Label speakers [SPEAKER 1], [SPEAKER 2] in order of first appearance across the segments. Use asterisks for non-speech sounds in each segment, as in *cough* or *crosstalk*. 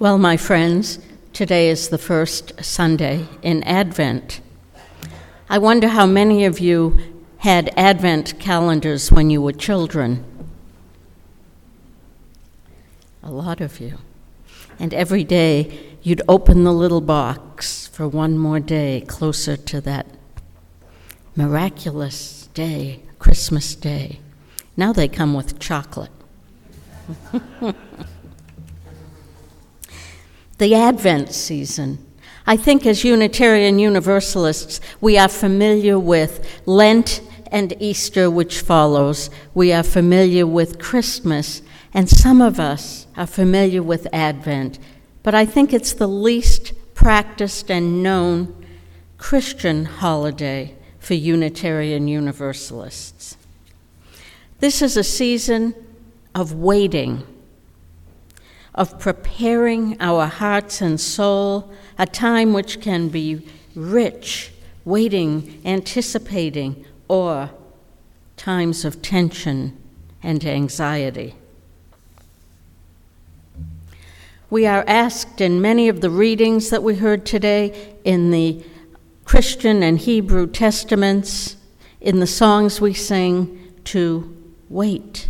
[SPEAKER 1] Well, my friends, today is the first Sunday in Advent. I wonder how many of you had Advent calendars when you were children. A lot of you. And every day you'd open the little box for one more day closer to that miraculous day, Christmas Day. Now they come with chocolate. *laughs* the Advent season. I think as Unitarian Universalists, we are familiar with Lent and Easter, which follows. We are familiar with Christmas, and some of us are familiar with Advent. But I think it's the least practiced and known Christian holiday for Unitarian Universalists. This is a season of waiting, of preparing our hearts and soul, a time which can be rich, waiting, anticipating, or times of tension and anxiety. We are asked in many of the readings that we heard today in the Christian and Hebrew testaments, in the songs we sing, to wait,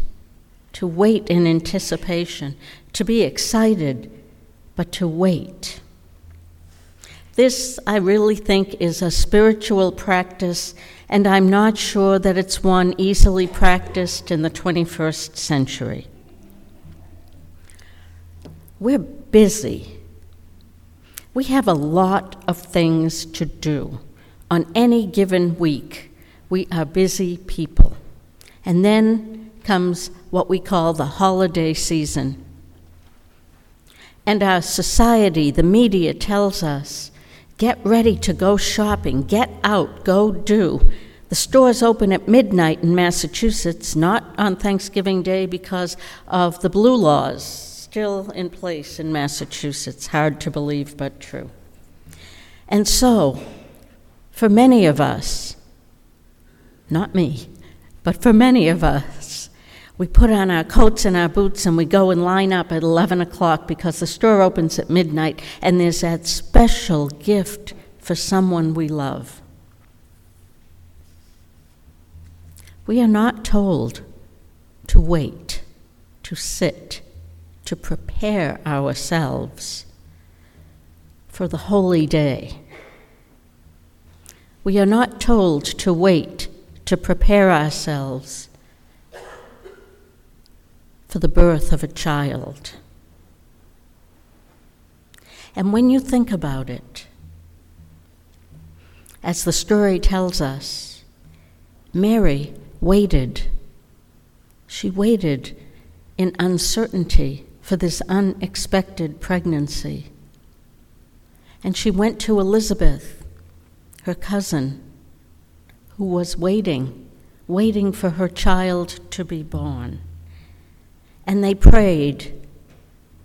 [SPEAKER 1] to wait in anticipation, to be excited, but to wait. This, I really think, is a spiritual practice and I'm not sure that it's one easily practiced in the 21st century. We're busy. We have a lot of things to do. On any given week, we are busy people. And then comes what we call the holiday season. And our society, the media, tells us Get ready to go shopping. Get out. Go do. The stores open at midnight in Massachusetts, not on Thanksgiving Day because of the blue laws still in place in Massachusetts. Hard to believe, but true. And so, for many of us, not me, but for many of us, we put on our coats and our boots and we go and line up at 11 o'clock because the store opens at midnight and there's that special gift for someone we love. We are not told to wait, to sit, to prepare ourselves for the holy day. We are not told to wait, to prepare ourselves for the birth of a child. And when you think about it, as the story tells us, Mary waited. She waited in uncertainty for this unexpected pregnancy. And she went to Elizabeth, her cousin, who was waiting, waiting for her child to be born. And they prayed,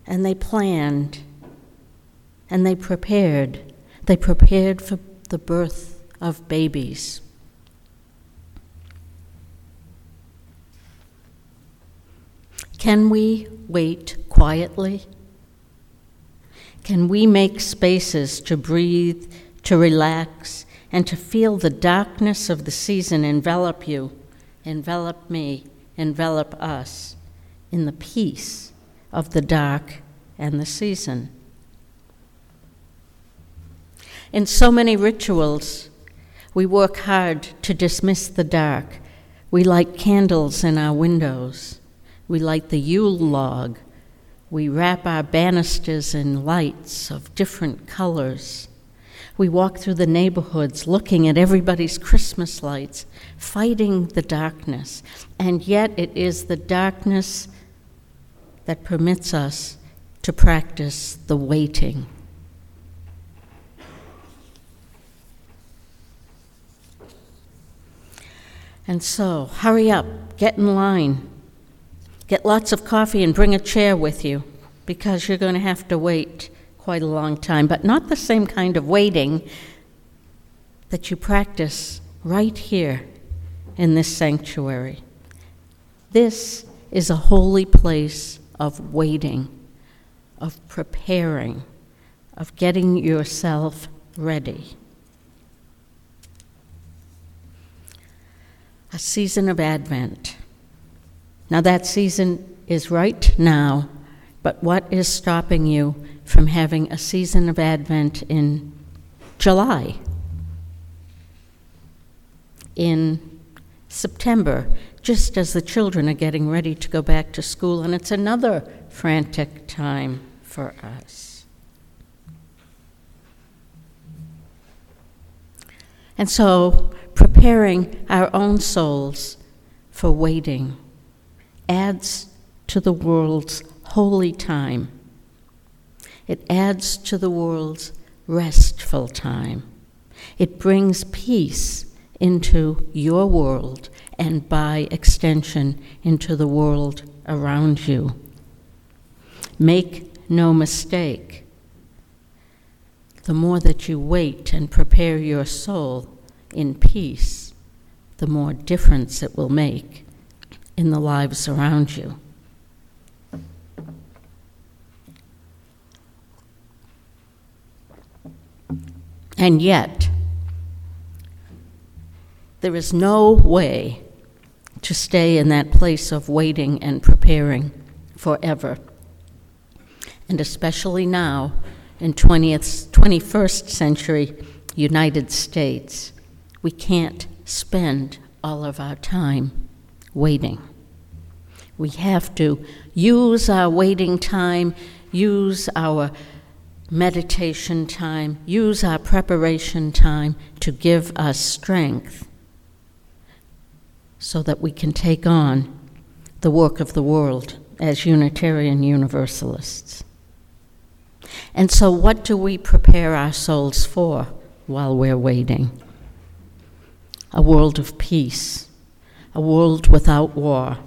[SPEAKER 1] and they planned, and they prepared. They prepared for the birth of babies. Can we wait quietly? Can we make spaces to breathe, to relax, and to feel the darkness of the season envelop you, envelop me, envelop us? In the peace of the dark and the season. In so many rituals, we work hard to dismiss the dark. We light candles in our windows. We light the Yule log. We wrap our banisters in lights of different colors. We walk through the neighborhoods looking at everybody's Christmas lights, fighting the darkness. And yet, it is the darkness that permits us to practice the waiting. And so, hurry up, get in line, get lots of coffee, and bring a chair with you because you're going to have to wait quite a long time, but not the same kind of waiting that you practice right here in this sanctuary. This is a holy place of waiting, of preparing, of getting yourself ready. A season of Advent. Now, that season is right now, but what is stopping you from having a season of Advent in July? In September, just as the children are getting ready to go back to school, and it's another frantic time for us. And so, preparing our own souls for waiting adds to the world's holy time. It adds to the world's restful time. It brings peace into your world and by extension into the world around you. Make no mistake, the more that you wait and prepare your soul in peace, the more difference it will make in the lives around you. And yet, there is no way to stay in that place of waiting and preparing forever. And especially now in 20th, 21st century United States, we can't spend all of our time waiting. We have to use our waiting time, use our meditation time, use our preparation time to give us strength so that we can take on the work of the world as Unitarian Universalists. And so, what do we prepare our souls for while we're waiting? A world of peace, a world without war,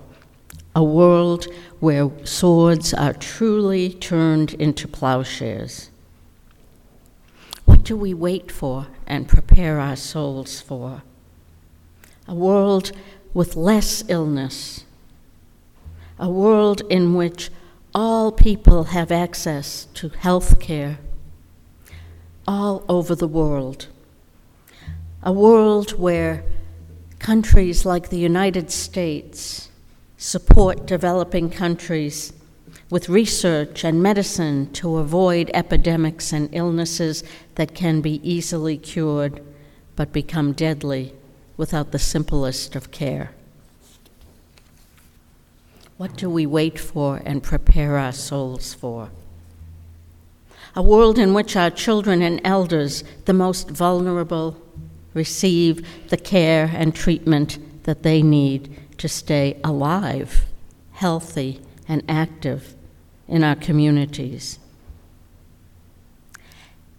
[SPEAKER 1] a world where swords are truly turned into plowshares. What do we wait for and prepare our souls for? A world with less illness, a world in which all people have access to health care all over the world, a world where countries like the United States support developing countries with research and medicine to avoid epidemics and illnesses that can be easily cured but become deadly without the simplest of care. What do we wait for and prepare our souls for? A world in which our children and elders, the most vulnerable, receive the care and treatment that they need to stay alive, healthy, and active in our communities.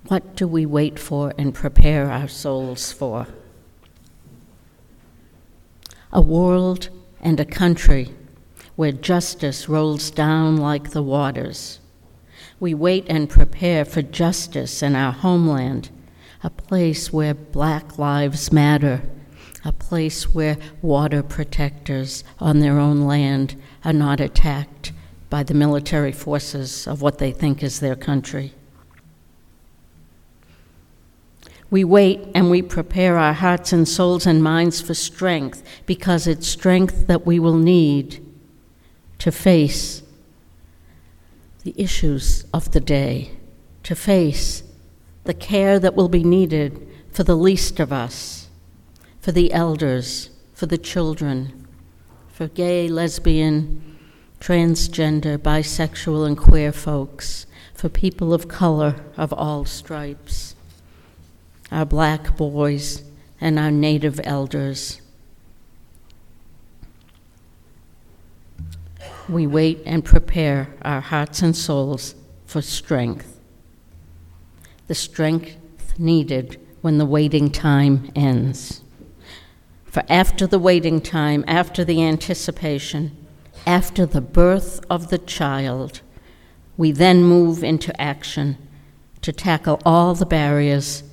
[SPEAKER 1] What do we wait for and prepare our souls for? A world and a country where justice rolls down like the waters. We wait and prepare for justice in our homeland, a place where black lives matter, a place where water protectors on their own land are not attacked by the military forces of what they think is their country. We wait and we prepare our hearts and souls and minds for strength because it's strength that we will need to face the issues of the day, to face the care that will be needed for the least of us, for the elders, for the children, for gay, lesbian, transgender, bisexual, and queer folks, for people of color of all stripes our black boys, and our native elders. We wait and prepare our hearts and souls for strength, the strength needed when the waiting time ends. For after the waiting time, after the anticipation, after the birth of the child, we then move into action to tackle all the barriers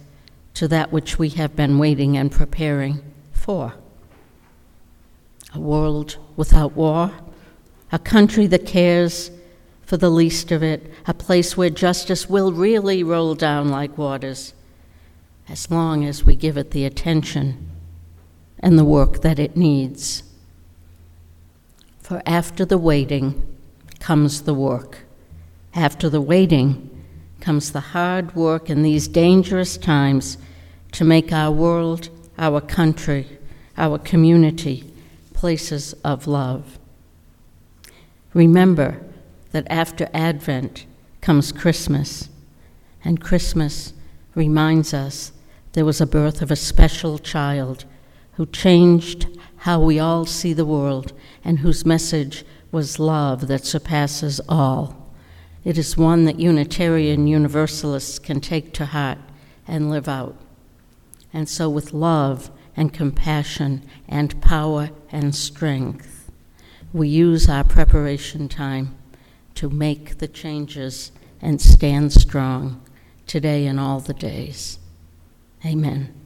[SPEAKER 1] to that which we have been waiting and preparing for. A world without war, a country that cares for the least of it, a place where justice will really roll down like waters, as long as we give it the attention and the work that it needs. For after the waiting comes the work. After the waiting comes the hard work in these dangerous times to make our world, our country, our community places of love. Remember that after Advent comes Christmas, and Christmas reminds us there was a birth of a special child who changed how we all see the world and whose message was love that surpasses all. It is one that Unitarian Universalists can take to heart and live out. And so, with love and compassion and power and strength, we use our preparation time to make the changes and stand strong today and all the days. Amen.